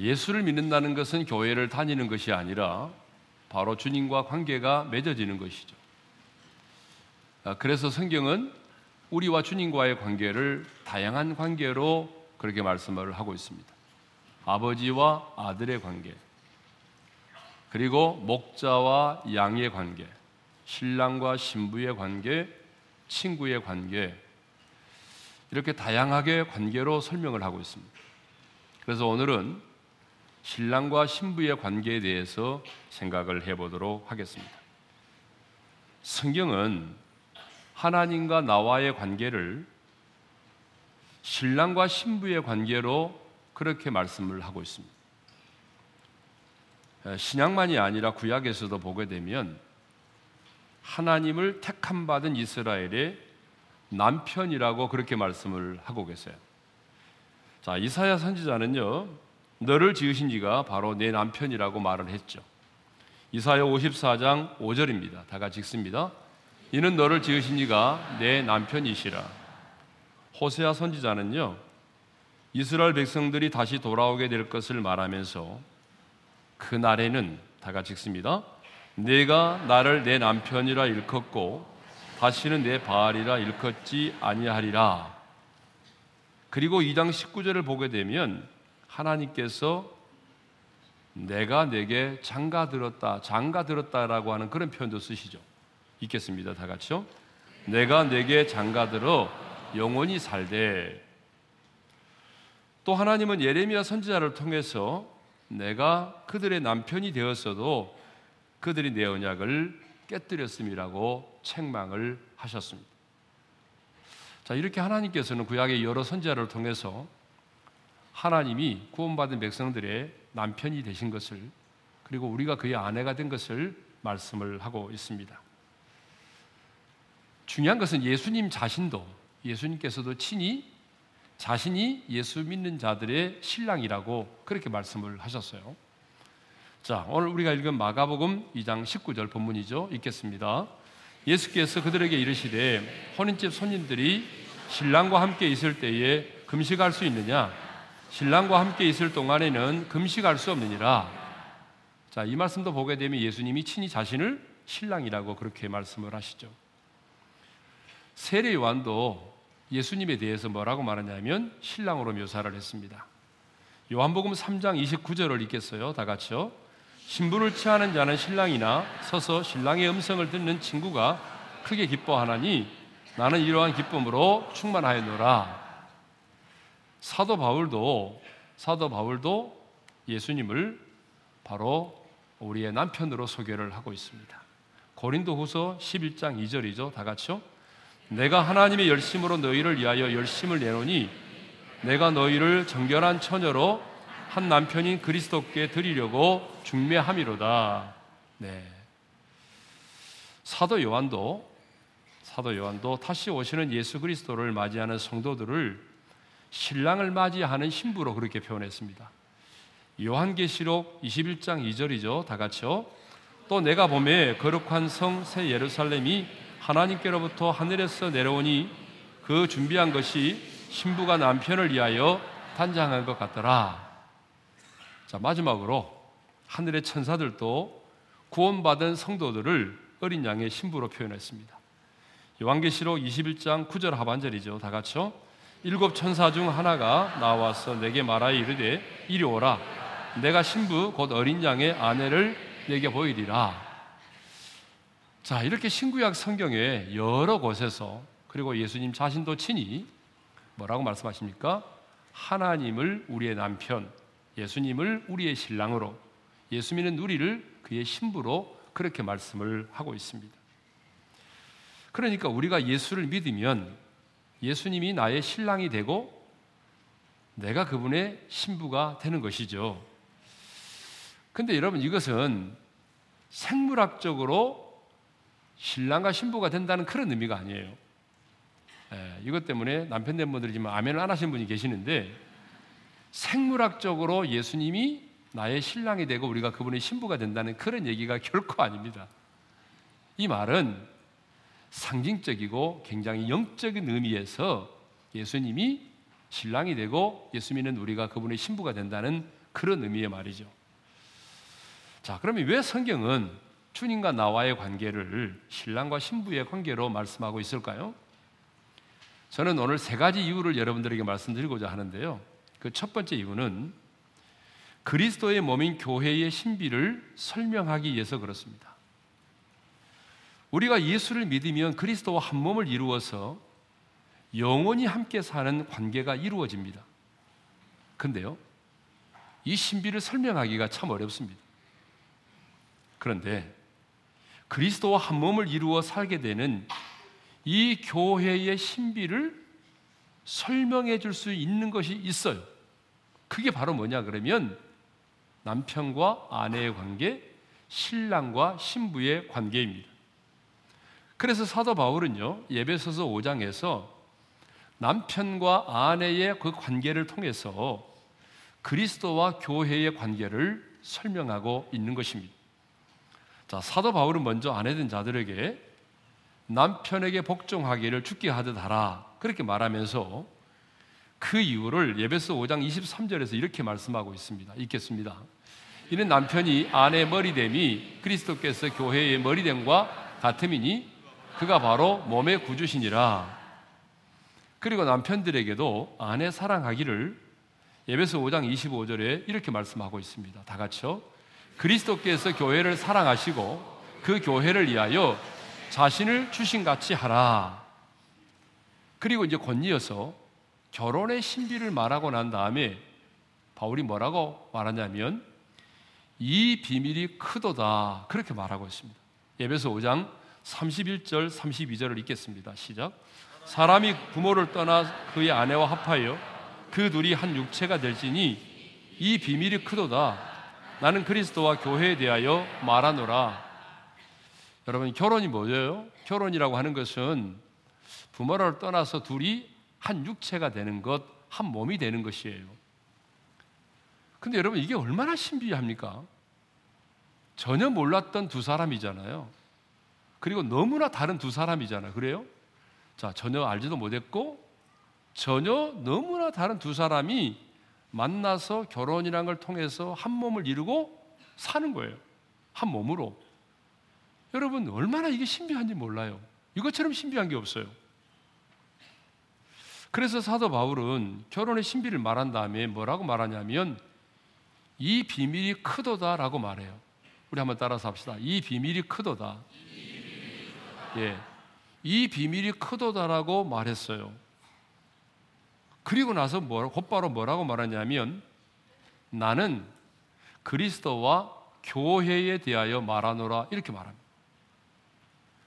예수를 믿는다는 것은 교회를 다니는 것이 아니라 바로 주님과 관계가 맺어지는 것이죠. 아, 그래서 성경은 우리와 주님과의 관계를 다양한 관계로 그렇게 말씀을 하고 있습니다. 아버지와 아들의 관계, 그리고 목자와 양의 관계, 신랑과 신부의 관계, 친구의 관계, 이렇게 다양하게 관계로 설명을 하고 있습니다. 그래서 오늘은 신랑과 신부의 관계에 대해서 생각을 해보도록 하겠습니다. 성경은 하나님과 나와의 관계를 신랑과 신부의 관계로 그렇게 말씀을 하고 있습니다. 신약만이 아니라 구약에서도 보게 되면 하나님을 택함 받은 이스라엘의 남편이라고 그렇게 말씀을 하고 계세요. 자, 이사야 선지자는요. 너를 지으신 이가 바로 내 남편이라고 말을 했죠. 이사야 54장 5절입니다. 다 같이 읽습니다. 이는 너를 지으신 이가 내 남편이시라. 호세아 선지자는요. 이스라엘 백성들이 다시 돌아오게 될 것을 말하면서 그 날에는 다 같이 읽습니다. 내가 나를 내 남편이라 일컫고 다시는 내 바알이라 일컫지 아니하리라. 그리고 2장 19절을 보게 되면 하나님께서 내가 내게 장가 들었다, 장가 들었다라고 하는 그런 표현도 쓰시죠. 읽겠습니다. 다 같이요. 내가 내게 장가 들어 영원히 살되 또 하나님은 예레미야 선지자를 통해서 내가 그들의 남편이 되었어도 그들이 내 언약을 깨뜨렸음이라고 책망을 하셨습니다. 자, 이렇게 하나님께서는 구약의 여러 선지자를 통해서 하나님이 구원받은 백성들의 남편이 되신 것을 그리고 우리가 그의 아내가 된 것을 말씀을 하고 있습니다. 중요한 것은 예수님 자신도 예수님께서도 친히 자신이 예수 믿는 자들의 신랑이라고 그렇게 말씀을 하셨어요. 자, 오늘 우리가 읽은 마가복음 2장 19절 본문이죠. 읽겠습니다. 예수께서 그들에게 이르시되 혼인집 손님들이 신랑과 함께 있을 때에 금식할 수 있느냐? 신랑과 함께 있을 동안에는 금식할 수 없느니라. 자, 이 말씀도 보게 되면 예수님이 친히 자신을 신랑이라고 그렇게 말씀을 하시죠. 세례 요한도 예수님에 대해서 뭐라고 말하냐면 신랑으로 묘사를 했습니다. 요한복음 3장 29절을 읽겠어요. 다 같이요. 신부를 취하는 자는 신랑이나 서서 신랑의 음성을 듣는 친구가 크게 기뻐하나니 나는 이러한 기쁨으로 충만하였노라. 사도 바울도 사도 바울도 예수님을 바로 우리의 남편으로 소개를 하고 있습니다. 고린도후서 11장 2절이죠. 다 같이요. 내가 하나님의 열심으로 너희를 위하여 열심을 내노니 내가 너희를 정결한 처녀로 한 남편인 그리스도께 드리려고 중매함이로다. 네. 사도 요한도 사도 요한도 다시 오시는 예수 그리스도를 맞이하는 성도들을 신랑을 맞이하는 신부로 그렇게 표현했습니다. 요한계시록 21장 2절이죠. 다 같이요. 또 내가 봄에 거룩한 성 새 예루살렘이 하나님께로부터 하늘에서 내려오니 그 준비한 것이 신부가 남편을 위하여 단장한 것 같더라. 자, 마지막으로 하늘의 천사들도 구원받은 성도들을 어린 양의 신부로 표현했습니다. 요한계시록 21장 9절 하반절이죠. 다 같이요. 일곱 천사 중 하나가 나와서 내게 말하여 이르되 이리 오라. 내가 신부 곧 어린 양의 아내를 내게 보이리라. 자, 이렇게 신구약 성경에 여러 곳에서 그리고 예수님 자신도 친히 뭐라고 말씀하십니까? 하나님을 우리의 남편, 예수님을 우리의 신랑으로, 예수 믿는 우리를 그의 신부로 그렇게 말씀을 하고 있습니다. 그러니까 우리가 예수를 믿으면 예수님이 나의 신랑이 되고 내가 그분의 신부가 되는 것이죠. 근데 여러분 이것은 생물학적으로 신랑과 신부가 된다는 그런 의미가 아니에요. 예, 이것 때문에 남편 된 분들이 지금 아멘을 안 하신 분이 계시는데 생물학적으로 예수님이 나의 신랑이 되고 우리가 그분의 신부가 된다는 그런 얘기가 결코 아닙니다. 이 말은 상징적이고 굉장히 영적인 의미에서 예수님이 신랑이 되고 예수 믿는 우리가 그분의 신부가 된다는 그런 의미의 말이죠. 자, 그러면 왜 성경은 주님과 나와의 관계를 신랑과 신부의 관계로 말씀하고 있을까요? 저는 오늘 세 가지 이유를 여러분들에게 말씀드리고자 하는데요. 그 첫 번째 이유는 그리스도의 몸인 교회의 신비를 설명하기 위해서 그렇습니다. 우리가 예수를 믿으면 그리스도와 한 몸을 이루어서 영원히 함께 사는 관계가 이루어집니다. 근데요, 이 신비를 설명하기가 참 어렵습니다. 그런데 그리스도와 한 몸을 이루어 살게 되는 이 교회의 신비를 설명해 줄 수 있는 것이 있어요. 그게 바로 뭐냐 그러면 남편과 아내의 관계, 신랑과 신부의 관계입니다. 그래서 사도 바울은요, 예배서서 5장에서 남편과 아내의 그 관계를 통해서 그리스도와 교회의 관계를 설명하고 있는 것입니다. 자, 사도 바울은 먼저 아내된 자들에게 남편에게 복종하기를 죽게 하듯 하라. 그렇게 말하면서 그 이유를 예배서 5장 23절에서 이렇게 말씀하고 있습니다. 읽겠습니다. 이는 남편이 아내 머리됨이 그리스도께서 교회의 머리됨과 같음이니 그가 바로 몸의 구주시니라. 그리고 남편들에게도 아내 사랑하기를 예배서 5장 25절에 이렇게 말씀하고 있습니다. 다 같이요. 그리스도께서 교회를 사랑하시고 그 교회를 위하여 자신을 주신 같이 하라. 그리고 이제 권이어서 결혼의 신비를 말하고 난 다음에 바울이 뭐라고 말하냐면 이 비밀이 크도다. 그렇게 말하고 있습니다. 예배서 5장 31절 32절을 읽겠습니다. 시작. 사람이 부모를 떠나 그의 아내와 합하여 그 둘이 한 육체가 될지니 이 비밀이 크도다. 나는 그리스도와 교회에 대하여 말하노라. 여러분 결혼이 뭐예요? 결혼이라고 하는 것은 부모를 떠나서 둘이 한 육체가 되는 것, 한 몸이 되는 것이에요. 근데 여러분 이게 얼마나 신비합니까? 전혀 몰랐던 두 사람이잖아요. 그리고 너무나 다른 두 사람이잖아요. 그래요? 자, 전혀 알지도 못했고 전혀 너무나 다른 두 사람이 만나서 결혼이란 걸 통해서 한 몸을 이루고 사는 거예요. 한 몸으로. 여러분 얼마나 이게 신비한지 몰라요. 이것처럼 신비한 게 없어요. 그래서 사도 바울은 결혼의 신비를 말한 다음에 뭐라고 말하냐면 이 비밀이 크도다라고 말해요. 우리 한번 따라서 합시다. 이 비밀이 크도다. 예. 이 비밀이 크도다라고 말했어요. 그리고 나서 뭐, 곧바로 뭐라고 말하냐면 나는 그리스도와 교회에 대하여 말하노라 이렇게 말합니다.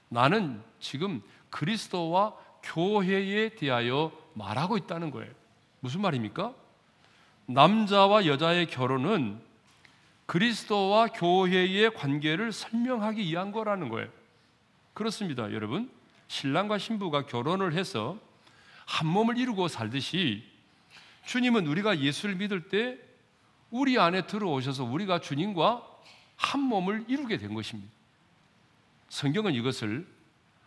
나는 지금 그리스도와 교회에 대하여 말하고 있다는 거예요. 무슨 말입니까? 남자와 여자의 결혼은 그리스도와 교회의 관계를 설명하기 위한 거라는 거예요. 그렇습니다, 여러분. 신랑과 신부가 결혼을 해서 한 몸을 이루고 살듯이 주님은 우리가 예수를 믿을 때 우리 안에 들어오셔서 우리가 주님과 한 몸을 이루게 된 것입니다. 성경은 이것을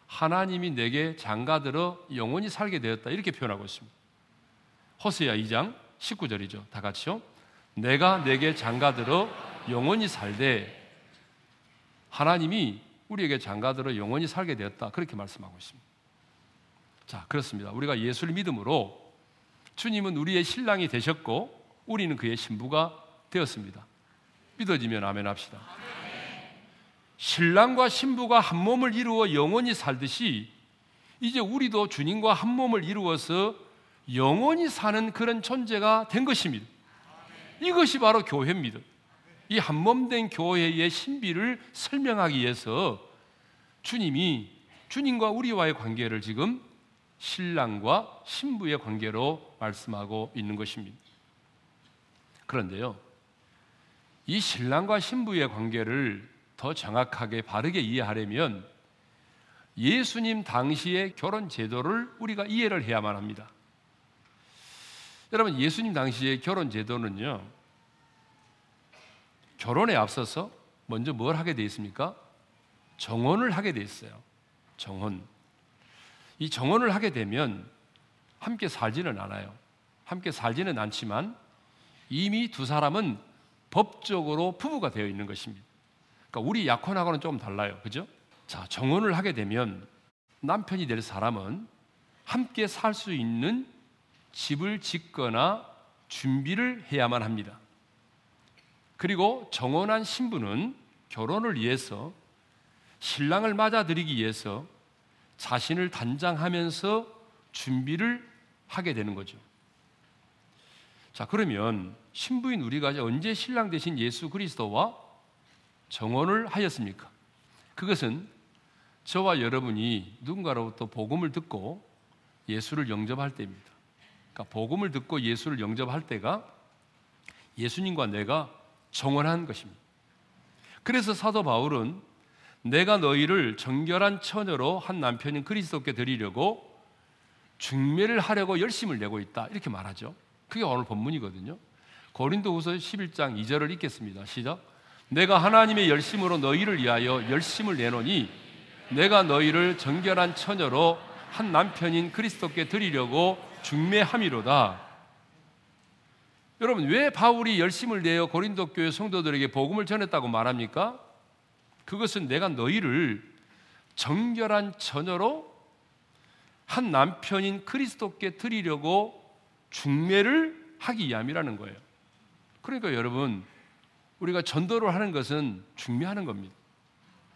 하나님이 내게 장가들어 영원히 살게 되었다 이렇게 표현하고 있습니다. 호세야 2장 19절이죠. 다 같이요. 내가 내게 장가들어 영원히 살되 하나님이 우리에게 장가들어 영원히 살게 되었다. 그렇게 말씀하고 있습니다. 자, 그렇습니다. 우리가 예수를 믿음으로 주님은 우리의 신랑이 되셨고 우리는 그의 신부가 되었습니다. 믿어지면 아멘 합시다. 신랑과 신부가 한 몸을 이루어 영원히 살듯이 이제 우리도 주님과 한 몸을 이루어서 영원히 사는 그런 존재가 된 것입니다. 이것이 바로 교회입니다. 이 한몸된 교회의 신비를 설명하기 위해서 주님이 주님과 우리와의 관계를 지금 신랑과 신부의 관계로 말씀하고 있는 것입니다. 그런데요, 이 신랑과 신부의 관계를 더 정확하게 바르게 이해하려면 예수님 당시의 결혼 제도를 우리가 이해를 해야만 합니다. 여러분, 예수님 당시의 결혼 제도는요, 결혼에 앞서서 먼저 뭘 하게 돼 있습니까? 정혼을 하게 돼 있어요. 정혼. 이 정혼을 하게 되면 함께 살지는 않아요. 함께 살지는 않지만 이미 두 사람은 법적으로 부부가 되어 있는 것입니다. 그러니까 우리 약혼하고는 좀 달라요. 그죠? 자, 정혼을 하게 되면 남편이 될 사람은 함께 살 수 있는 집을 짓거나 준비를 해야만 합니다. 그리고 정혼한 신부는 결혼을 위해서 신랑을 맞아들이기 위해서 자신을 단장하면서 준비를 하게 되는 거죠. 자, 그러면 신부인 우리가 언제 신랑 되신 예수 그리스도와 정혼을 하였습니까? 그것은 저와 여러분이 누군가로부터 복음을 듣고 예수를 영접할 때입니다. 그러니까 복음을 듣고 예수를 영접할 때가 예수님과 내가 정원한 것입니다. 그래서 사도 바울은 내가 너희를 정결한 처녀로 한 남편인 그리스도께 드리려고 중매를 하려고 열심을 내고 있다. 이렇게 말하죠. 그게 오늘 본문이거든요. 고린도후서 11장 2절을 읽겠습니다. 시작. 내가 하나님의 열심으로 너희를 위하여 열심을 내노니 내가 너희를 정결한 처녀로 한 남편인 그리스도께 드리려고 중매함이로다. 여러분 왜 바울이 열심을 내어 고린도 교회 성도들에게 복음을 전했다고 말합니까? 그것은 내가 너희를 정결한 처녀로 한 남편인 그리스도께 드리려고 중매를 하기 위함이라는 거예요. 그러니까 여러분 우리가 전도를 하는 것은 중매하는 겁니다.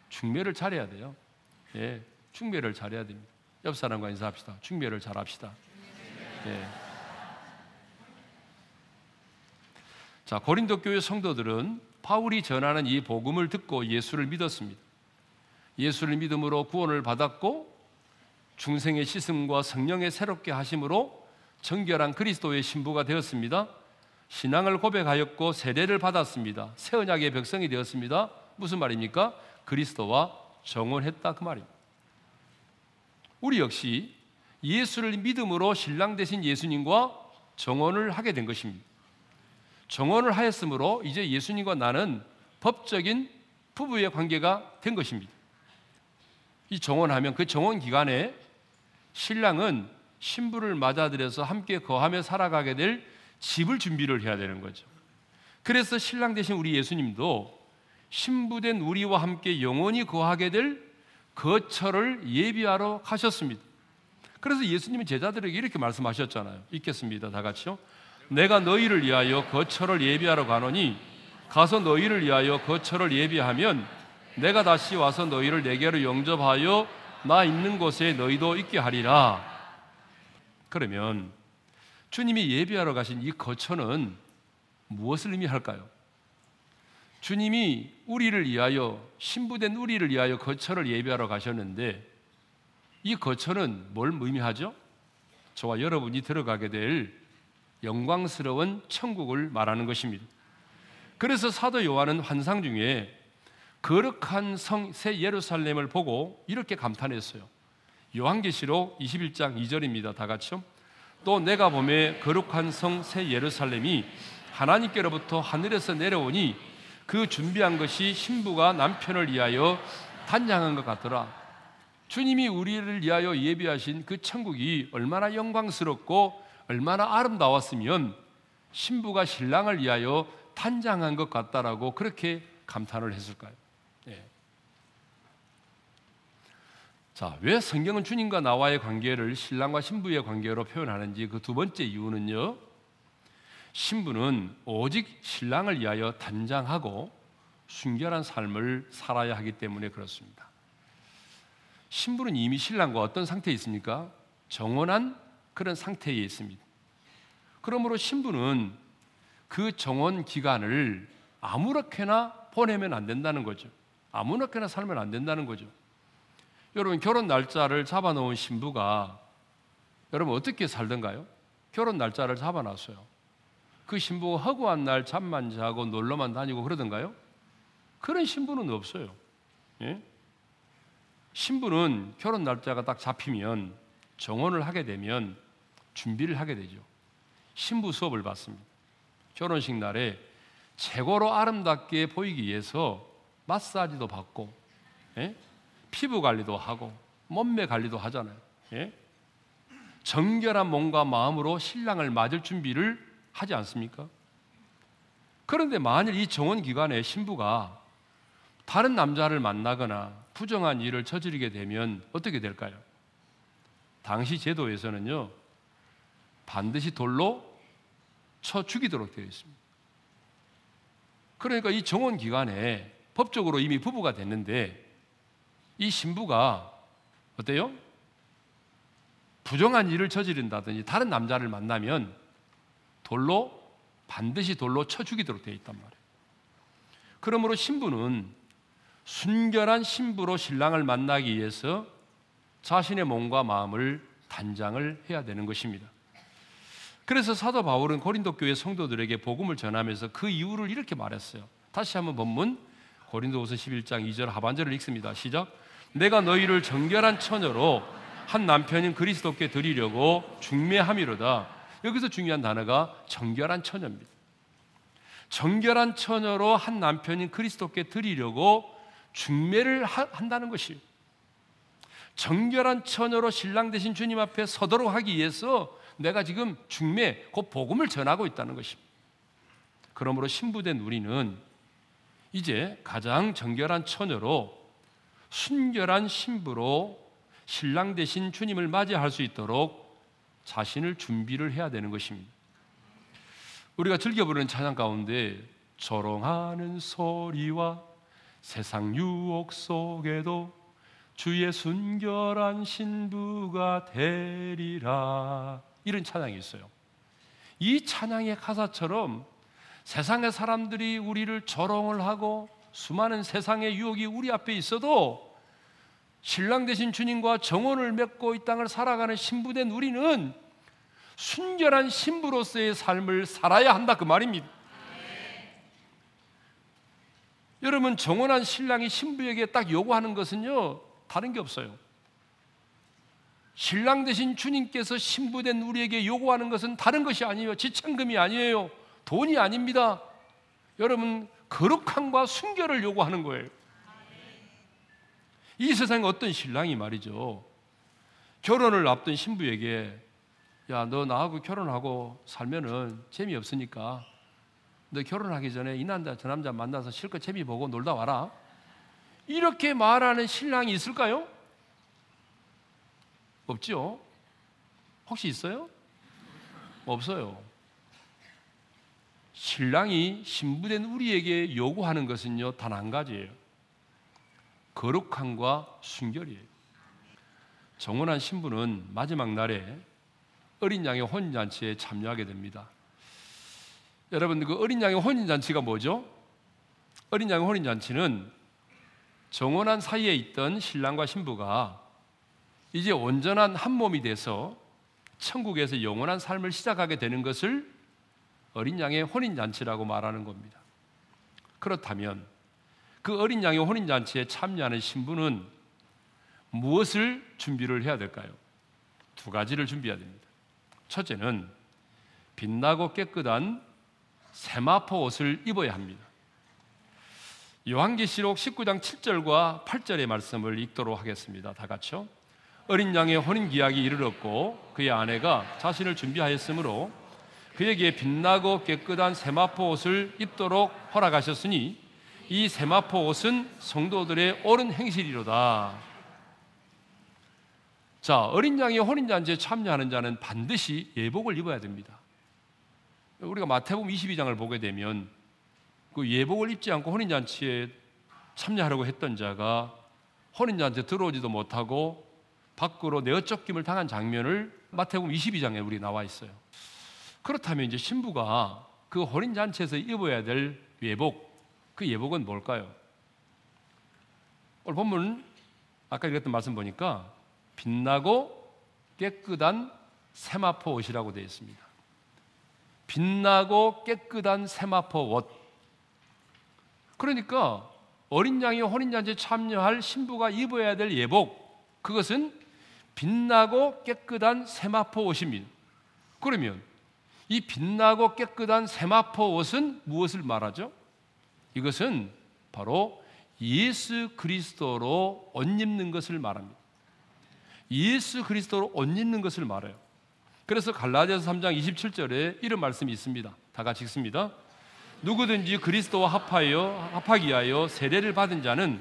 중매를 잘해야 돼요. 예, 중매를 잘해야 됩니다. 옆 사람과 인사합시다. 중매를 잘합시다. 예. 자, 고린도 교회 성도들은 바울이 전하는 이 복음을 듣고 예수를 믿었습니다. 예수를 믿음으로 구원을 받았고 중생의 씻음과 성령의 새롭게 하심으로 정결한 그리스도의 신부가 되었습니다. 신앙을 고백하였고 세례를 받았습니다. 새 언약의 백성이 되었습니다. 무슨 말입니까? 그리스도와 정혼했다 그 말입니다. 우리 역시 예수를 믿음으로 신랑 되신 예수님과 정혼을 하게 된 것입니다. 정혼을 하였으므로 이제 예수님과 나는 법적인 부부의 관계가 된 것입니다. 이 정혼하면 그 정혼 기간에 신랑은 신부를 맞아들여서 함께 거하며 살아가게 될 집을 준비를 해야 되는 거죠. 그래서 신랑 되신 우리 예수님도 신부된 우리와 함께 영원히 거하게 될 거처를 예비하러 가셨습니다. 그래서 예수님은 제자들에게 이렇게 말씀하셨잖아요. 읽겠습니다. 다 같이요. 내가 너희를 위하여 거처를 예비하러 가노니 가서 너희를 위하여 거처를 예비하면 내가 다시 와서 너희를 내게로 영접하여 나 있는 곳에 너희도 있게 하리라. 그러면 주님이 예비하러 가신 이 거처는 무엇을 의미할까요? 주님이 우리를 위하여 신부된 우리를 위하여 거처를 예비하러 가셨는데 이 거처는 뭘 의미하죠? 저와 여러분이 들어가게 될 영광스러운 천국을 말하는 것입니다. 그래서 사도 요한은 환상 중에 거룩한 성 새 예루살렘을 보고 이렇게 감탄했어요. 요한계시록 21장 2절입니다. 다 같이요. 또 내가 봄에 거룩한 성 새 예루살렘이 하나님께로부터 하늘에서 내려오니 그 준비한 것이 신부가 남편을 위하여 단장한 것 같더라. 주님이 우리를 위하여 예비하신 그 천국이 얼마나 영광스럽고 얼마나 아름다웠으면 신부가 신랑을 위하여 탄장한 것 같다라고 그렇게 감탄을 했을까요? 네. 자, 왜 성경은 주님과 나와의 관계를 신랑과 신부의 관계로 표현하는지 그 두 번째 이유는요. 신부는 오직 신랑을 위하여 단장하고 순결한 삶을 살아야 하기 때문에 그렇습니다. 신부는 이미 신랑과 어떤 상태에 있습니까? 정원한 그런 상태에 있습니다. 그러므로 신부는 그 정원 기간을 아무렇게나 보내면 안 된다는 거죠. 아무렇게나 살면 안 된다는 거죠. 여러분 결혼 날짜를 잡아놓은 신부가 여러분 어떻게 살던가요? 결혼 날짜를 잡아놨어요. 그 신부가 허구한 날 잠만 자고 놀러만 다니고 그러던가요? 그런 신부는 없어요. 예? 신부는 결혼 날짜가 딱 잡히면 정혼을 하게 되면 준비를 하게 되죠. 신부 수업을 받습니다. 결혼식 날에 최고로 아름답게 보이기 위해서 마사지도 받고 예? 피부 관리도 하고 몸매 관리도 하잖아요. 예? 정결한 몸과 마음으로 신랑을 맞을 준비를 하지 않습니까? 그런데 만일 이 정원 기간에 신부가 다른 남자를 만나거나 부정한 일을 저지르게 되면 어떻게 될까요? 당시 제도에서는요, 반드시 돌로 쳐 죽이도록 되어 있습니다. 그러니까 이 정원 기간에 법적으로 이미 부부가 됐는데 이 신부가 어때요? 부정한 일을 저지른다든지 다른 남자를 만나면 돌로 반드시 돌로 쳐 죽이도록 되어 있단 말이에요. 그러므로 신부는 순결한 신부로 신랑을 만나기 위해서 자신의 몸과 마음을 단장을 해야 되는 것입니다. 그래서 사도 바울은 고린도 교회 성도들에게 복음을 전하면서 그 이유를 이렇게 말했어요. 다시 한번 본문 고린도후서 11장 2절 하반절을 읽습니다. 시작. 내가 너희를 정결한 처녀로 한 남편인 그리스도께 드리려고 중매함이로다. 여기서 중요한 단어가 정결한 처녀입니다. 정결한 처녀로 한 남편인 그리스도께 드리려고 중매를 한다는 것이 정결한 처녀로 신랑 되신 주님 앞에 서도록 하기 위해서 내가 지금 중매, 곧 복음을 전하고 있다는 것입니다. 그러므로 신부된 우리는 이제 가장 정결한 처녀로 순결한 신부로 신랑 대신 주님을 맞이할 수 있도록 자신을 준비를 해야 되는 것입니다. 우리가 즐겨 부르는 찬양 가운데 조롱하는 소리와 세상 유혹 속에도 주의 순결한 신부가 되리라 이런 찬양이 있어요. 이 찬양의 가사처럼 세상의 사람들이 우리를 조롱을 하고 수많은 세상의 유혹이 우리 앞에 있어도 신랑 되신 주님과 정원을 맺고 이 땅을 살아가는 신부된 우리는 순결한 신부로서의 삶을 살아야 한다 그 말입니다. 여러분 정원한 신랑이 신부에게 딱 요구하는 것은요 다른 게 없어요. 신랑 되신 주님께서 신부된 우리에게 요구하는 것은 다른 것이 아니에요. 지참금이 아니에요. 돈이 아닙니다. 여러분, 거룩함과 순결을 요구하는 거예요. 이 세상에 어떤 신랑이 말이죠. 결혼을 앞둔 신부에게 야, 너 나하고 결혼하고 살면은 재미없으니까 너 결혼하기 전에 이 남자 저 남자 만나서 실컷 재미 보고 놀다 와라. 이렇게 말하는 신랑이 있을까요? 없죠? 혹시 있어요? 없어요. 신랑이 신부된 우리에게 요구하는 것은요, 단 한 가지예요. 거룩함과 순결이에요. 정원한 신부는 마지막 날에 어린 양의 혼인잔치에 참여하게 됩니다. 여러분, 그 어린 양의 혼인잔치가 뭐죠? 어린 양의 혼인잔치는 정원한 사이에 있던 신랑과 신부가 이제 온전한 한 몸이 돼서 천국에서 영원한 삶을 시작하게 되는 것을 어린 양의 혼인 잔치라고 말하는 겁니다. 그렇다면 그 어린 양의 혼인 잔치에 참여하는 신부는 무엇을 준비를 해야 될까요? 두 가지를 준비해야 됩니다. 첫째는 빛나고 깨끗한 세마포 옷을 입어야 합니다. 요한계시록 19장 7절과 8절의 말씀을 읽도록 하겠습니다. 다 같이요. 어린 양의 혼인 기약이 이르렀고 그의 아내가 자신을 준비하였으므로 그에게 빛나고 깨끗한 세마포 옷을 입도록 허락하셨으니 이 세마포 옷은 성도들의 옳은 행실이로다. 자, 어린 양의 혼인 잔치에 참여하는 자는 반드시 예복을 입어야 됩니다. 우리가 마태복음 22장을 보게 되면 그 예복을 입지 않고 혼인 잔치에 참여하려고 했던 자가 혼인 잔치에 들어오지도 못하고 밖으로 내어 쫓김을 당한 장면을 마태복음 22장에 우리 나와 있어요. 그렇다면 이제 신부가 그 혼인 잔치에서 입어야 될 예복, 그 예복은 뭘까요? 오늘 본문 아까 읽었던 말씀 보니까 빛나고 깨끗한 세마포 옷이라고 되어 있습니다. 빛나고 깨끗한 세마포 옷. 그러니까 어린 양이 혼인 잔치에 참여할 신부가 입어야 될 예복, 그것은 빛나고 깨끗한 세마포 옷입니다. 그러면 이 빛나고 깨끗한 세마포 옷은 무엇을 말하죠? 이것은 바로 예수 그리스도로 옷 입는 것을 말합니다. 예수 그리스도로 옷 입는 것을 말해요. 그래서 갈라디아서 3장 27절에 이런 말씀이 있습니다. 다 같이 읽습니다. 누구든지 그리스도와 합하여 합하기 위하여 세례를 받은 자는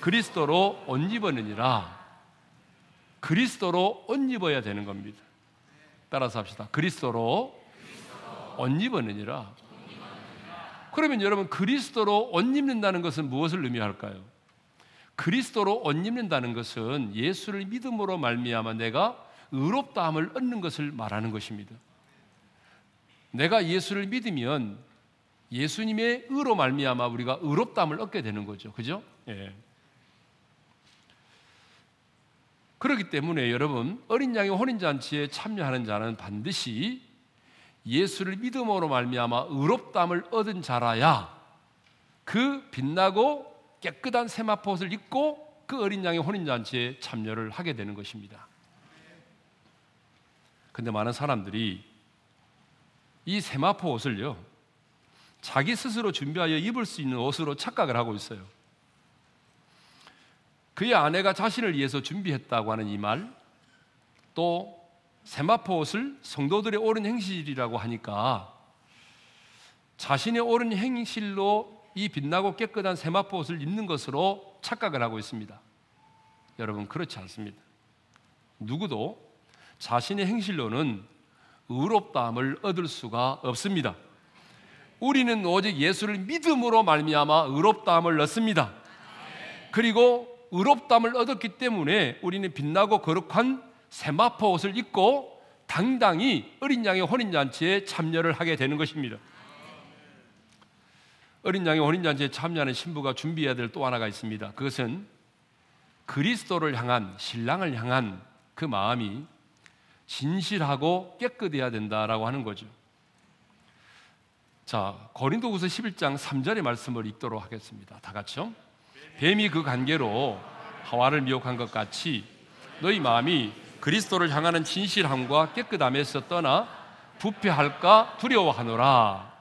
그리스도로 옷 입었느니라. 그리스도로 옷 입어야 되는 겁니다. 따라서 합시다. 그리스도로 옷 입었느니라. 그러면 여러분 그리스도로 옷 입는다는 것은 무엇을 의미할까요? 그리스도로 옷 입는다는 것은 예수를 믿음으로 말미암아 내가 의롭다함을 얻는 것을 말하는 것입니다. 내가 예수를 믿으면 예수님의 의로 말미암아 우리가 의롭다함을 얻게 되는 거죠. 그죠? 예. 그렇기 때문에 여러분 어린 양의 혼인 잔치에 참여하는 자는 반드시 예수를 믿음으로 말미암아 의롭다함을 얻은 자라야 그 빛나고 깨끗한 세마포 옷을 입고 그 어린 양의 혼인 잔치에 참여를 하게 되는 것입니다. 근데 많은 사람들이 이 세마포 옷을요 자기 스스로 준비하여 입을 수 있는 옷으로 착각을 하고 있어요. 그의 아내가 자신을 위해서 준비했다고 하는 이 말, 또 세마포 옷을 성도들의 옳은 행실이라고 하니까 자신의 옳은 행실로 이 빛나고 깨끗한 세마포 옷을 입는 것으로 착각을 하고 있습니다. 여러분 그렇지 않습니다. 누구도 자신의 행실로는 의롭다함을 얻을 수가 없습니다. 우리는 오직 예수를 믿음으로 말미암아 의롭다함을 얻습니다. 그리고 의롭다함을 얻었기 때문에 우리는 빛나고 거룩한 세마포 옷을 입고 당당히 어린 양의 혼인 잔치에 참여를 하게 되는 것입니다. 어린 양의 혼인 잔치에 참여하는 신부가 준비해야 될 또 하나가 있습니다. 그것은 그리스도를 향한 신랑을 향한 그 마음이 진실하고 깨끗해야 된다라고 하는 거죠. 자, 고린도후서 11장 3절의 말씀을 읽도록 하겠습니다. 다 같이요. 뱀이 그 관계로 하와를 미혹한 것 같이 너희 마음이 그리스도를 향하는 진실함과 깨끗함에서 떠나 부패할까 두려워하노라.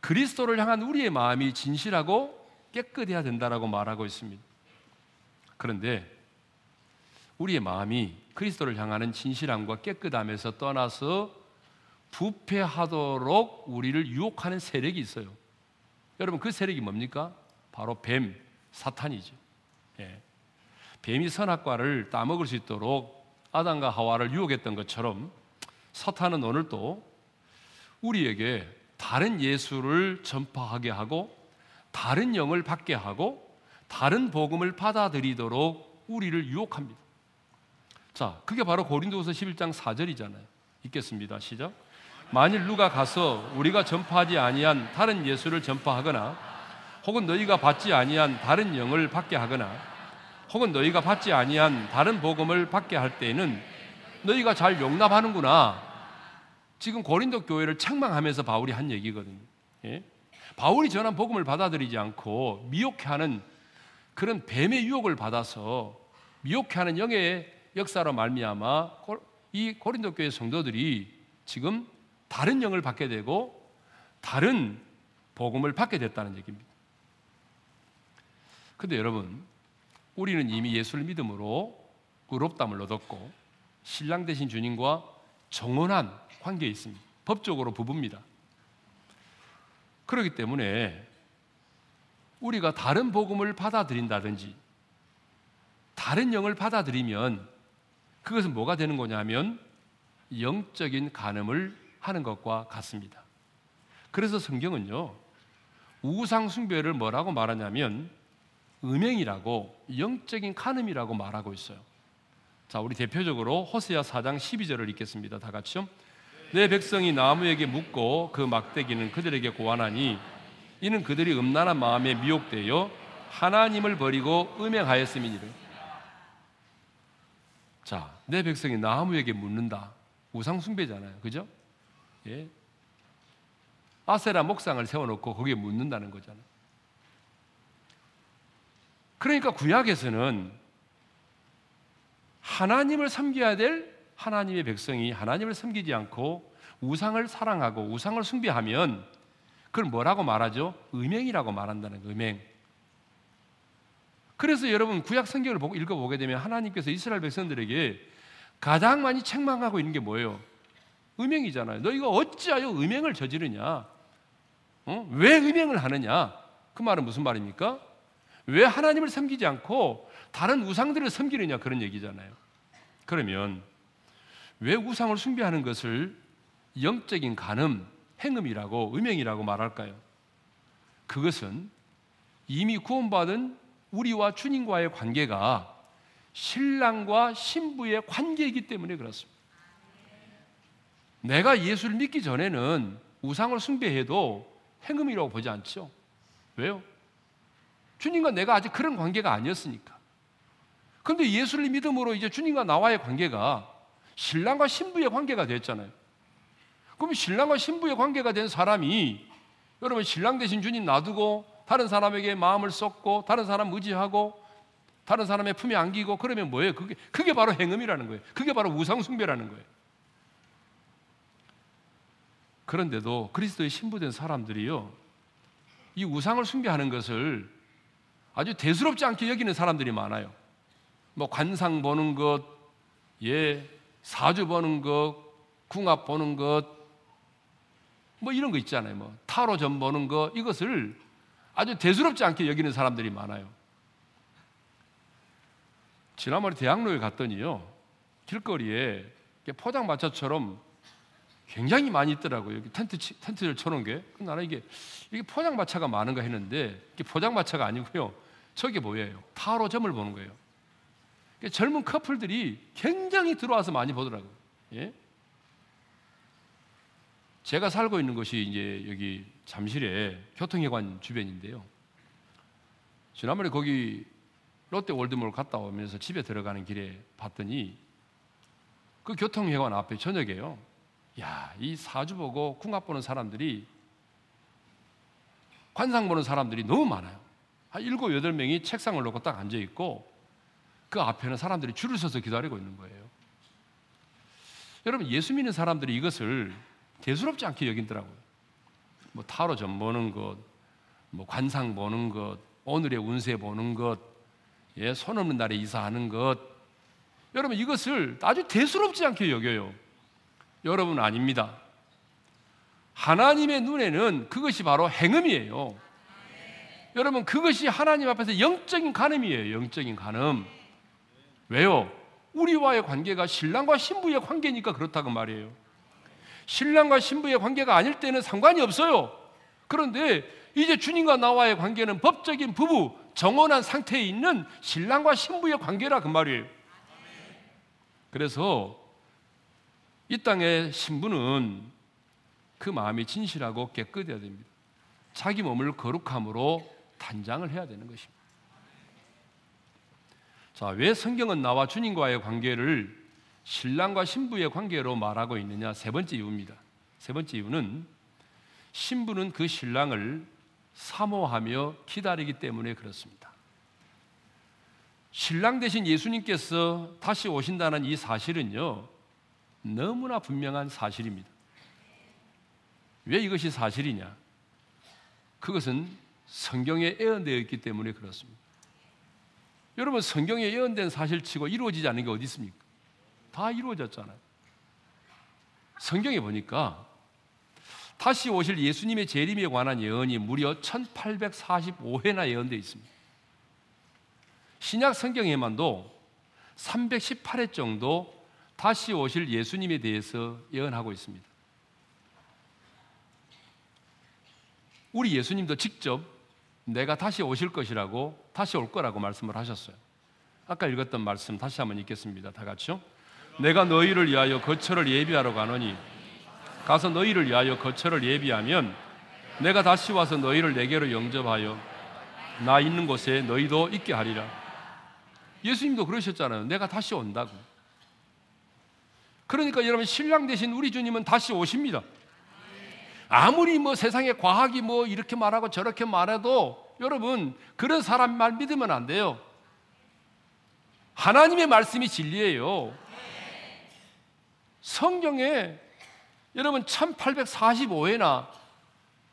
그리스도를 향한 우리의 마음이 진실하고 깨끗해야 된다라고 말하고 있습니다. 그런데 우리의 마음이 그리스도를 향하는 진실함과 깨끗함에서 떠나서 부패하도록 우리를 유혹하는 세력이 있어요. 여러분 그 세력이 뭡니까? 바로 뱀, 사탄이죠. 예. 뱀이 선악과를 따먹을 수 있도록 아담과 하와를 유혹했던 것처럼 사탄은 오늘도 우리에게 다른 예수를 전파하게 하고 다른 영을 받게 하고 다른 복음을 받아들이도록 우리를 유혹합니다. 자, 그게 바로 고린도후서 11장 4절이잖아요. 읽겠습니다. 시작. 만일 누가 가서 우리가 전파하지 아니한 다른 예수를 전파하거나 혹은 너희가 받지 아니한 다른 영을 받게 하거나 혹은 너희가 받지 아니한 다른 복음을 받게 할 때에는 너희가 잘 용납하는구나. 지금 고린도 교회를 책망하면서 바울이 한 얘기거든요. 예? 바울이 전한 복음을 받아들이지 않고 미혹해하는 그런 뱀의 유혹을 받아서 미혹해하는 영의 역사로 말미암아 이 고린도 교회 성도들이 지금 다른 영을 받게 되고 다른 복음을 받게 됐다는 얘기입니다. 근데 여러분, 우리는 이미 예수를 믿음으로 의롭담을 얻었고 신랑 되신 주님과 정원한 관계에 있습니다. 법적으로 부부입니다. 그렇기 때문에 우리가 다른 복음을 받아들인다든지 다른 영을 받아들이면 그것은 뭐가 되는 거냐면 영적인 간음을 하는 것과 같습니다. 그래서 성경은요, 우상 숭배를 뭐라고 말하냐면 음행이라고 영적인 간음이라고 말하고 있어요. 자, 우리 대표적으로 호세아 4장 12절을 읽겠습니다. 다 같이요. 내 백성이 나무에게 묻고 그 막대기는 그들에게 고안하니 이는 그들이 음란한 마음에 미혹되어 하나님을 버리고 음행하였음이니라. 자, 내 백성이 나무에게 묻는다. 우상 숭배잖아요. 그죠? 예. 아세라 목상을 세워 놓고 거기에 묻는다는 거잖아요. 그러니까 구약에서는 하나님을 섬겨야 될 하나님의 백성이 하나님을 섬기지 않고 우상을 사랑하고 우상을 숭배하면 그걸 뭐라고 말하죠? 음행이라고 말한다는 거, 음행. 그래서 여러분 구약 성경을 보고 읽어보게 되면 하나님께서 이스라엘 백성들에게 가장 많이 책망하고 있는 게 뭐예요? 음행이잖아요. 너희가 어찌하여 음행을 저지르냐? 어? 왜 음행을 하느냐? 그 말은 무슨 말입니까? 왜 하나님을 섬기지 않고 다른 우상들을 섬기느냐 그런 얘기잖아요. 그러면 왜 우상을 숭배하는 것을 영적인 간음, 행음이라고 음행이라고 말할까요? 그것은 이미 구원받은 우리와 주님과의 관계가 신랑과 신부의 관계이기 때문에 그렇습니다. 내가 예수를 믿기 전에는 우상을 숭배해도 행음이라고 보지 않죠. 왜요? 주님과 내가 아직 그런 관계가 아니었으니까. 그런데 예수를 믿음으로 이제 주님과 나와의 관계가 신랑과 신부의 관계가 됐잖아요. 그럼 신랑과 신부의 관계가 된 사람이 여러분 신랑 대신 주님 놔두고 다른 사람에게 마음을 쏟고 다른 사람 의지하고 다른 사람의 품에 안기고 그러면 뭐예요? 그게 그게 바로 행음이라는 거예요. 그게 바로 우상 숭배라는 거예요. 그런데도 그리스도의 신부된 사람들이요. 이 우상을 숭배하는 것을 아주 대수롭지 않게 여기는 사람들이 많아요. 뭐 관상 보는 것, 예, 사주 보는 것, 궁합 보는 것, 뭐 이런 거 있잖아요. 뭐 타로 점 보는 거 이것을 아주 대수롭지 않게 여기는 사람들이 많아요. 지난번에 대학로에 갔더니요. 길거리에 포장마차처럼 굉장히 많이 있더라고요. 여기 텐트, 텐트를 쳐놓은 게. 나는 이게, 이게 포장마차가 많은가 했는데, 이게 포장마차가 아니고요. 저게 뭐예요? 타로 점을 보는 거예요. 젊은 커플들이 굉장히 들어와서 많이 보더라고요. 예? 제가 살고 있는 곳이 이제 여기 잠실에 교통회관 주변인데요. 지난번에 거기 롯데 월드몰 갔다 오면서 집에 들어가는 길에 봤더니 그 교통회관 앞에 저녁에요. 야, 이 사주 보고 궁합 보는 사람들이 관상 보는 사람들이 너무 많아요. 한 일곱, 여덟 명이 책상을 놓고 딱 앉아 있고 그 앞에는 사람들이 줄을 서서 기다리고 있는 거예요. 여러분, 예수 믿는 사람들이 이것을 대수롭지 않게 여긴더라고요. 뭐 타로 점 보는 것, 뭐 관상 보는 것, 오늘의 운세 보는 것, 예, 손 없는 날에 이사하는 것. 여러분, 이것을 아주 대수롭지 않게 여겨요. 여러분 아닙니다. 하나님의 눈에는 그것이 바로 행음이에요. 여러분 그것이 하나님 앞에서 영적인 간음이에요. 영적인 간음. 왜요? 우리와의 관계가 신랑과 신부의 관계니까 그렇다고 말이에요. 신랑과 신부의 관계가 아닐 때는 상관이 없어요. 그런데 이제 주님과 나와의 관계는 법적인 부부, 정원한 상태에 있는 신랑과 신부의 관계라 그 말이에요. 그래서 이 땅의 신부는 그 마음이 진실하고 깨끗해야 됩니다. 자기 몸을 거룩함으로 단장을 해야 되는 것입니다. 자, 왜 성경은 나와 주님과의 관계를 신랑과 신부의 관계로 말하고 있느냐? 세 번째 이유입니다. 세 번째 이유는 신부는 그 신랑을 사모하며 기다리기 때문에 그렇습니다. 신랑 대신 예수님께서 다시 오신다는 이 사실은요, 너무나 분명한 사실입니다. 왜 이것이 사실이냐? 그것은 성경에 예언되어 있기 때문에 그렇습니다. 여러분 성경에 예언된 사실치고 이루어지지 않는 게 어디 있습니까? 다 이루어졌잖아요. 성경에 보니까 다시 오실 예수님의 재림에 관한 예언이 무려 1845회나 예언되어 있습니다. 신약 성경에만도 318회 정도 다시 오실 예수님에 대해서 예언하고 있습니다. 우리 예수님도 직접 내가 다시 오실 것이라고 다시 올 거라고 말씀을 하셨어요. 아까 읽었던 말씀 다시 한번 읽겠습니다. 다 같이요. 내가 너희를 위하여 거처를 예비하러 가노니 가서 너희를 위하여 거처를 예비하면 내가 다시 와서 너희를 내게로 영접하여 나 있는 곳에 너희도 있게 하리라. 예수님도 그러셨잖아요. 내가 다시 온다고. 그러니까 여러분 신랑 대신 우리 주님은 다시 오십니다. 아무리 뭐 세상에 과학이 뭐 이렇게 말하고 저렇게 말해도 여러분 그런 사람 말 믿으면 안 돼요. 하나님의 말씀이 진리예요. 성경에 여러분 1845회나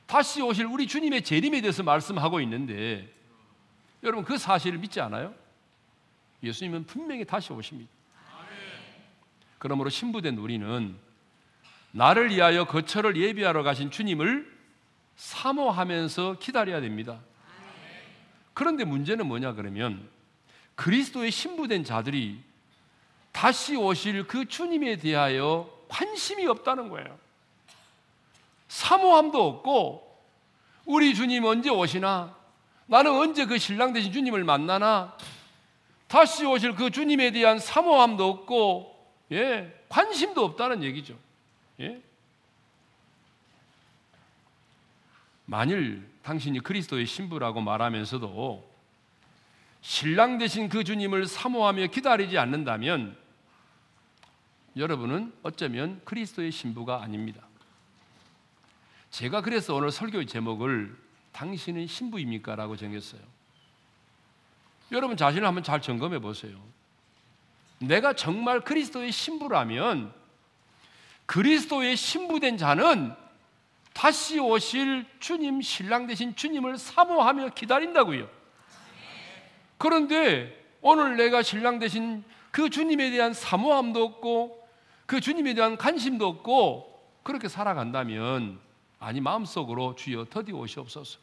다시 오실 우리 주님의 재림에 대해서 말씀하고 있는데 여러분 그 사실을 믿지 않아요? 예수님은 분명히 다시 오십니다. 그러므로 신부된 우리는 나를 위하여 거처를 예비하러 가신 주님을 사모하면서 기다려야 됩니다. 그런데 문제는 뭐냐 그러면 그리스도의 신부된 자들이 다시 오실 그 주님에 대하여 관심이 없다는 거예요. 사모함도 없고 우리 주님 언제 오시나? 나는 언제 그 신랑 되신 주님을 만나나? 다시 오실 그 주님에 대한 사모함도 없고 예, 관심도 없다는 얘기죠. 예? 만일 당신이 그리스도의 신부라고 말하면서도 신랑 되신 그 주님을 사모하며 기다리지 않는다면 여러분은 어쩌면 그리스도의 신부가 아닙니다. 제가 그래서 오늘 설교의 제목을 당신은 신부입니까? 라고 정했어요. 여러분 자신을 한번 잘 점검해 보세요. 내가 정말 그리스도의 신부라면 그리스도의 신부된 자는 다시 오실 주님, 신랑 되신 주님을 사모하며 기다린다고요. 그런데 오늘 내가 신랑 되신 그 주님에 대한 사모함도 없고 그 주님에 대한 관심도 없고 그렇게 살아간다면 아니 마음속으로 주여 더디 오시옵소서.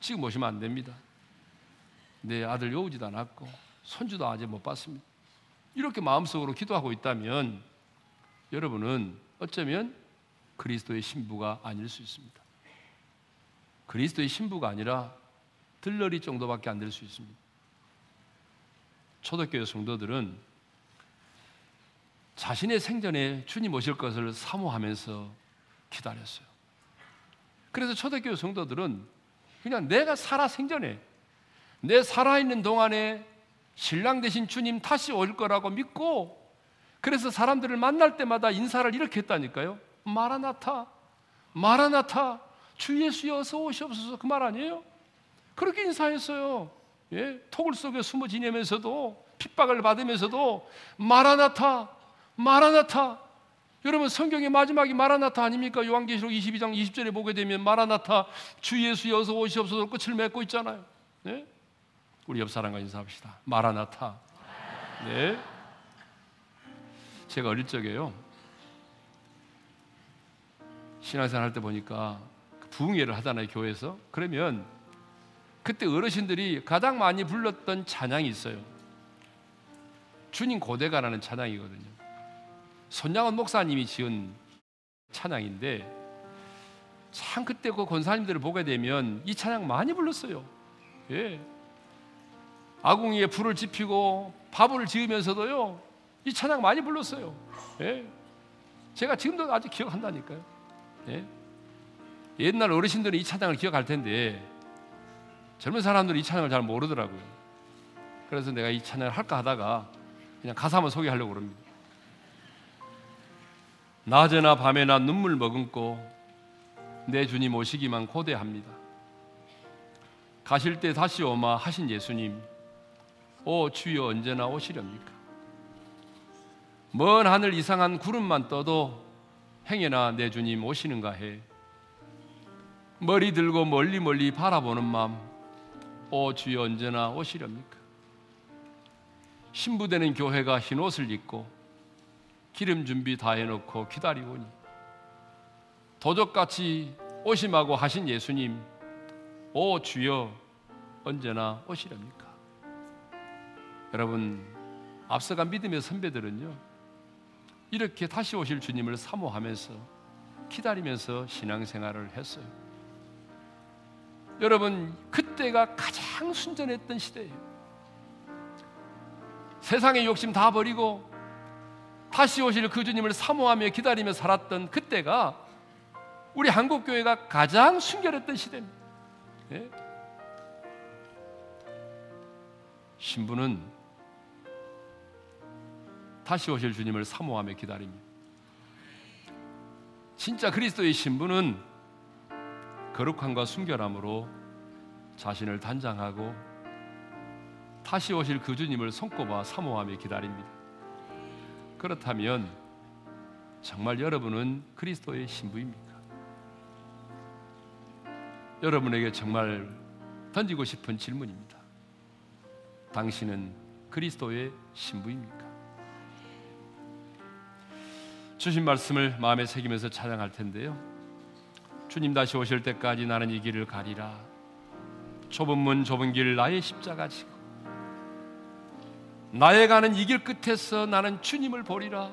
지금 오시면 안 됩니다. 내 아들 요우지도 않았고 손주도 아직 못 봤습니다. 이렇게 마음속으로 기도하고 있다면 여러분은 어쩌면 그리스도의 신부가 아닐 수 있습니다. 그리스도의 신부가 아니라 들러리 정도밖에 안 될 수 있습니다. 초대교회 성도들은 자신의 생전에 주님 오실 것을 사모하면서 기다렸어요. 그래서 초대교회 성도들은 그냥 내가 살아 생전에 내 살아있는 동안에 신랑 대신 주님 다시 올 거라고 믿고 그래서 사람들을 만날 때마다 인사를 이렇게 했다니까요. 마라나타, 마라나타, 주 예수여 어서 오시옵소서 그 말 아니에요? 그렇게 인사했어요. 예? 톡을 속에 숨어 지내면서도 핍박을 받으면서도 마라나타, 마라나타. 여러분 성경의 마지막이 마라나타 아닙니까? 요한계시록 22장 20절에 보게 되면 마라나타 주 예수 여 서 오시옵소서 끝을 맺고 있잖아요. 네? 우리 옆 사람과 인사합시다. 마라나타. 네. 제가 어릴 적에요. 신앙생활 할 때 보니까 그 부흥회를 하잖아요, 교회에서. 그러면 그때 어르신들이 가장 많이 불렀던 찬양이 있어요. 주님 고대가라는 찬양이거든요. 손양원 목사님이 지은 찬양인데 참 그때 그 권사님들을 보게 되면 이 찬양 많이 불렀어요. 예. 아궁이에 불을 지피고 밥을 지으면서도요 이 찬양 많이 불렀어요. 예. 제가 지금도 아직 기억한다니까요. 예. 옛날 어르신들은 이 찬양을 기억할 텐데 젊은 사람들은 이 찬양을 잘 모르더라고요. 그래서 내가 이 찬양을 할까 하다가 그냥 가사 한번 소개하려고 그럽니다. 낮에나 밤에나 눈물 머금고 내 주님 오시기만 고대합니다. 가실 때 다시 오마 하신 예수님, 오 주여 언제나 오시렵니까? 먼 하늘 이상한 구름만 떠도 행여나 내 주님 오시는가 해. 머리 들고 멀리 멀리 바라보는 마음, 오 주여 언제나 오시렵니까? 신부되는 교회가 흰 옷을 입고 기름 준비 다 해놓고 기다리오니 도적같이 오심하고 하신 예수님, 오 주여 언제나 오시렵니까? 여러분 앞서간 믿음의 선배들은요 이렇게 다시 오실 주님을 사모하면서 기다리면서 신앙생활을 했어요. 여러분 그때가 가장 순전했던 시대예요. 세상의 욕심 다 버리고 다시 오실 그 주님을 사모하며 기다리며 살았던 그때가 우리 한국 교회가 가장 순결했던 시대입니다. 예? 신부는 다시 오실 주님을 사모하며 기다립니다. 진짜 그리스도의 신부는 거룩함과 순결함으로 자신을 단장하고 다시 오실 그 주님을 손꼽아 사모하며 기다립니다. 그렇다면 정말 여러분은 그리스도의 신부입니까? 여러분에게 정말 던지고 싶은 질문입니다. 당신은 그리스도의 신부입니까? 주신 말씀을 마음에 새기면서 찬양할 텐데요. 주님 다시 오실 때까지 나는 이 길을 가리라. 좁은 문 좁은 길 나의 십자가 지고 나의 가는 이 길 끝에서 나는 주님을 보리라.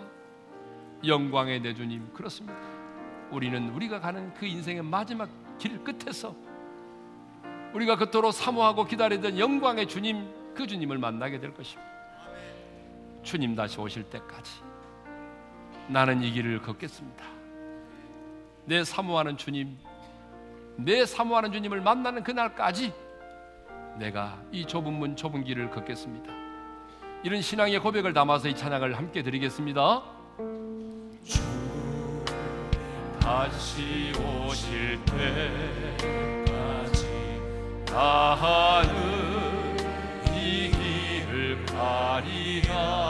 영광의 내 주님 그렇습니다. 우리는 우리가 가는 그 인생의 마지막 길 끝에서 우리가 그토록 사모하고 기다리던 영광의 주님 그 주님을 만나게 될 것입니다. 주님 다시 오실 때까지 나는 이 길을 걷겠습니다. 내 사모하는 주님, 내 사모하는 주님을 만나는 그날까지 내가 이 좁은 문 좁은 길을 걷겠습니다. 이런 신앙의 고백을 담아서 이 찬양을 함께 드리겠습니다. 주 다시 오실 때까지 나는 이 길을 가리라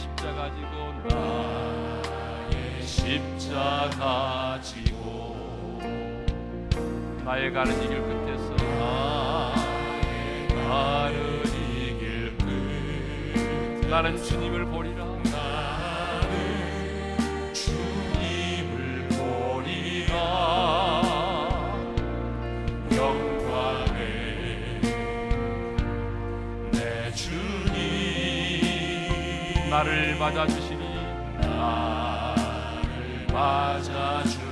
십자가 지고 나의 십자가 지고 나의 가는 이길 끝에서 나의 가는 이길 끝. 나는 주님을 보리라 나를 맞아주시니 나를 맞아주시니.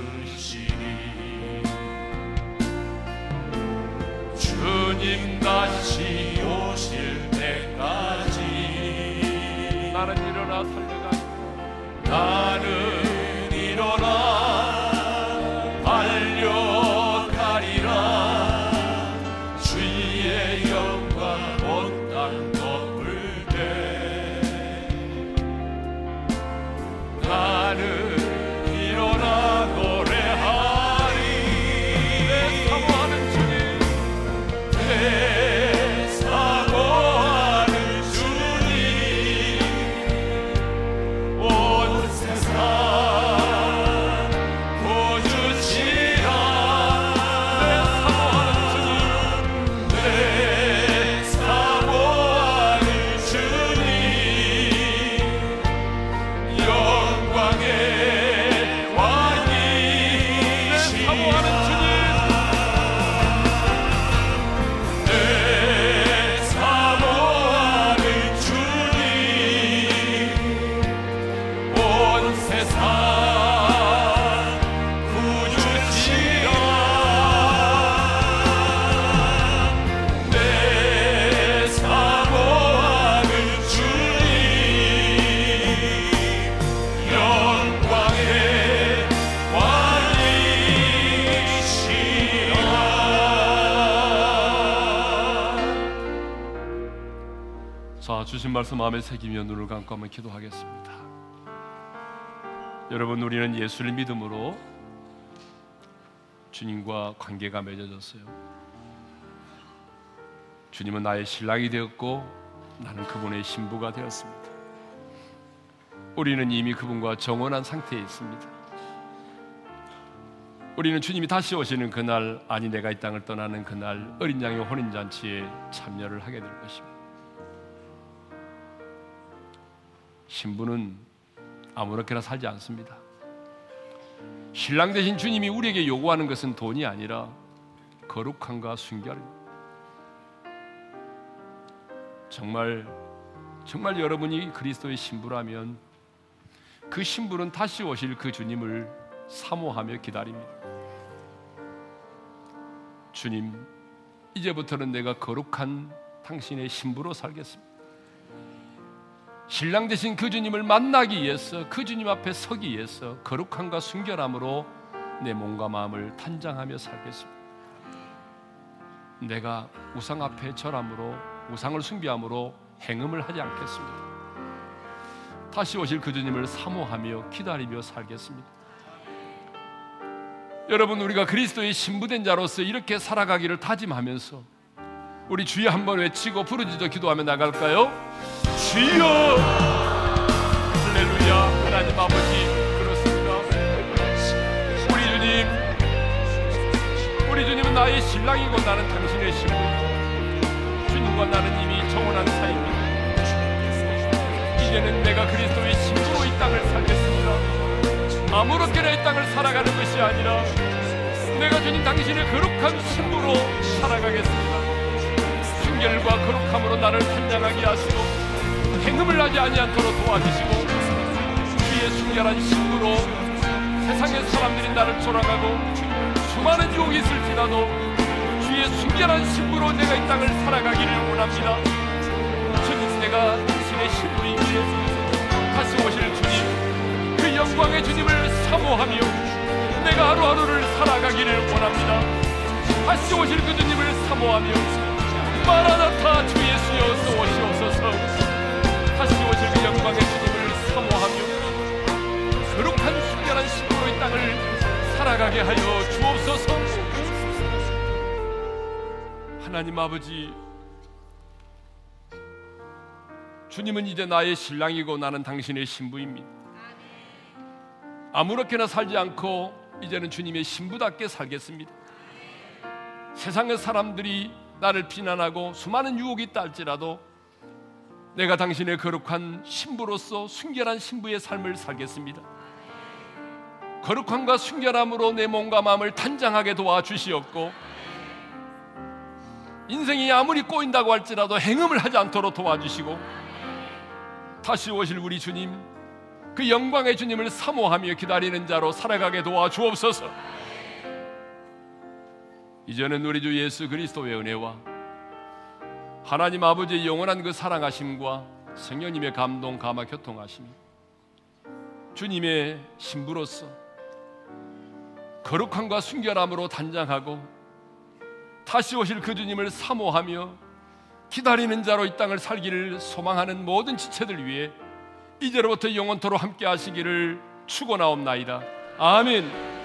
주님 다시 자 주신 말씀 마음에 새기며 눈을 감고 한번 기도하겠습니다. 여러분 우리는 예수를 믿음으로 주님과 관계가 맺어졌어요. 주님은 나의 신랑이 되었고 나는 그분의 신부가 되었습니다. 우리는 이미 그분과 정원한 상태에 있습니다. 우리는 주님이 다시 오시는 그날 아니 내가 이 땅을 떠나는 그날 어린 양의 혼인 잔치에 참여를 하게 될 것입니다. 신부는 아무렇게나 살지 않습니다. 신랑 되신 주님이 우리에게 요구하는 것은 돈이 아니라 거룩함과 순결입니다. 정말 정말 여러분이 그리스도의 신부라면 그 신부는 다시 오실 그 주님을 사모하며 기다립니다. 주님, 이제부터는 내가 거룩한 당신의 신부로 살겠습니다. 신랑 되신 그 주님을 만나기 위해서 그 주님 앞에 서기 위해서 거룩함과 순결함으로 내 몸과 마음을 단장하며 살겠습니다. 내가 우상 앞에 절함으로 우상을 숭배함으로 행음을 하지 않겠습니다. 다시 오실 그 주님을 사모하며 기다리며 살겠습니다. 여러분 우리가 그리스도의 신부된 자로서 이렇게 살아가기를 다짐하면서 우리 주여 한번 외치고 부르짖어 기도하며 나갈까요? 주여 할렐루야 하나님 아버지 그렇습니다 우리 주님 우리 주님은 나의 신랑이고 나는 당신의 신부이고 주님과 나는 이미 정원한 사이입니다. 이제는 내가 그리스도의 신부로 이 땅을 살겠습니다. 아무렇게나 이 땅을 살아가는 것이 아니라 내가 주님 당신의 거룩한 신부로 살아가겠습니다. 순결과 거룩함으로 나를 찬양하게 하시고 행음을 하지 아니않도록 도와주시고 주의 순결한 신부로 세상의 사람들이 나를 돌아가고 수많은 유혹이 있을지라도 주의 순결한 신부로 내가 이 땅을 살아가기를 원합니다. 주님 내가 당신의 신부이기에 다시 오실 주님 그 영광의 주님을 사모하며 내가 하루하루를 살아가기를 원합니다. 다시 오실 그 주님을 사모하며 마라나타 주 예수여 그 영광의 주님을 사모하며 거룩한 순결한 신부로 이 땅을 살아가게 하여 주옵소서. 하나님 아버지 주님은 이제 나의 신랑이고 나는 당신의 신부입니다. 아무렇게나 살지 않고 이제는 주님의 신부답게 살겠습니다. 세상의 사람들이 나를 비난하고 수많은 유혹이 있다 할지라도 내가 당신의 거룩한 신부로서 순결한 신부의 삶을 살겠습니다. 거룩함과 순결함으로 내 몸과 마음을 단장하게 도와주시옵고 인생이 아무리 꼬인다고 할지라도 행음을 하지 않도록 도와주시고 다시 오실 우리 주님 그 영광의 주님을 사모하며 기다리는 자로 살아가게 도와주옵소서. 이제는 우리 주 예수 그리스도의 은혜와 하나님 아버지의 영원한 그 사랑하심과 성령님의 감동 감화 교통하심이 주님의 신부로서 거룩함과 순결함으로 단장하고 다시 오실 그 주님을 사모하며 기다리는 자로 이 땅을 살기를 소망하는 모든 지체들 위해 이제로부터 영원토로 함께 하시기를 축원하옵나이다. 아멘.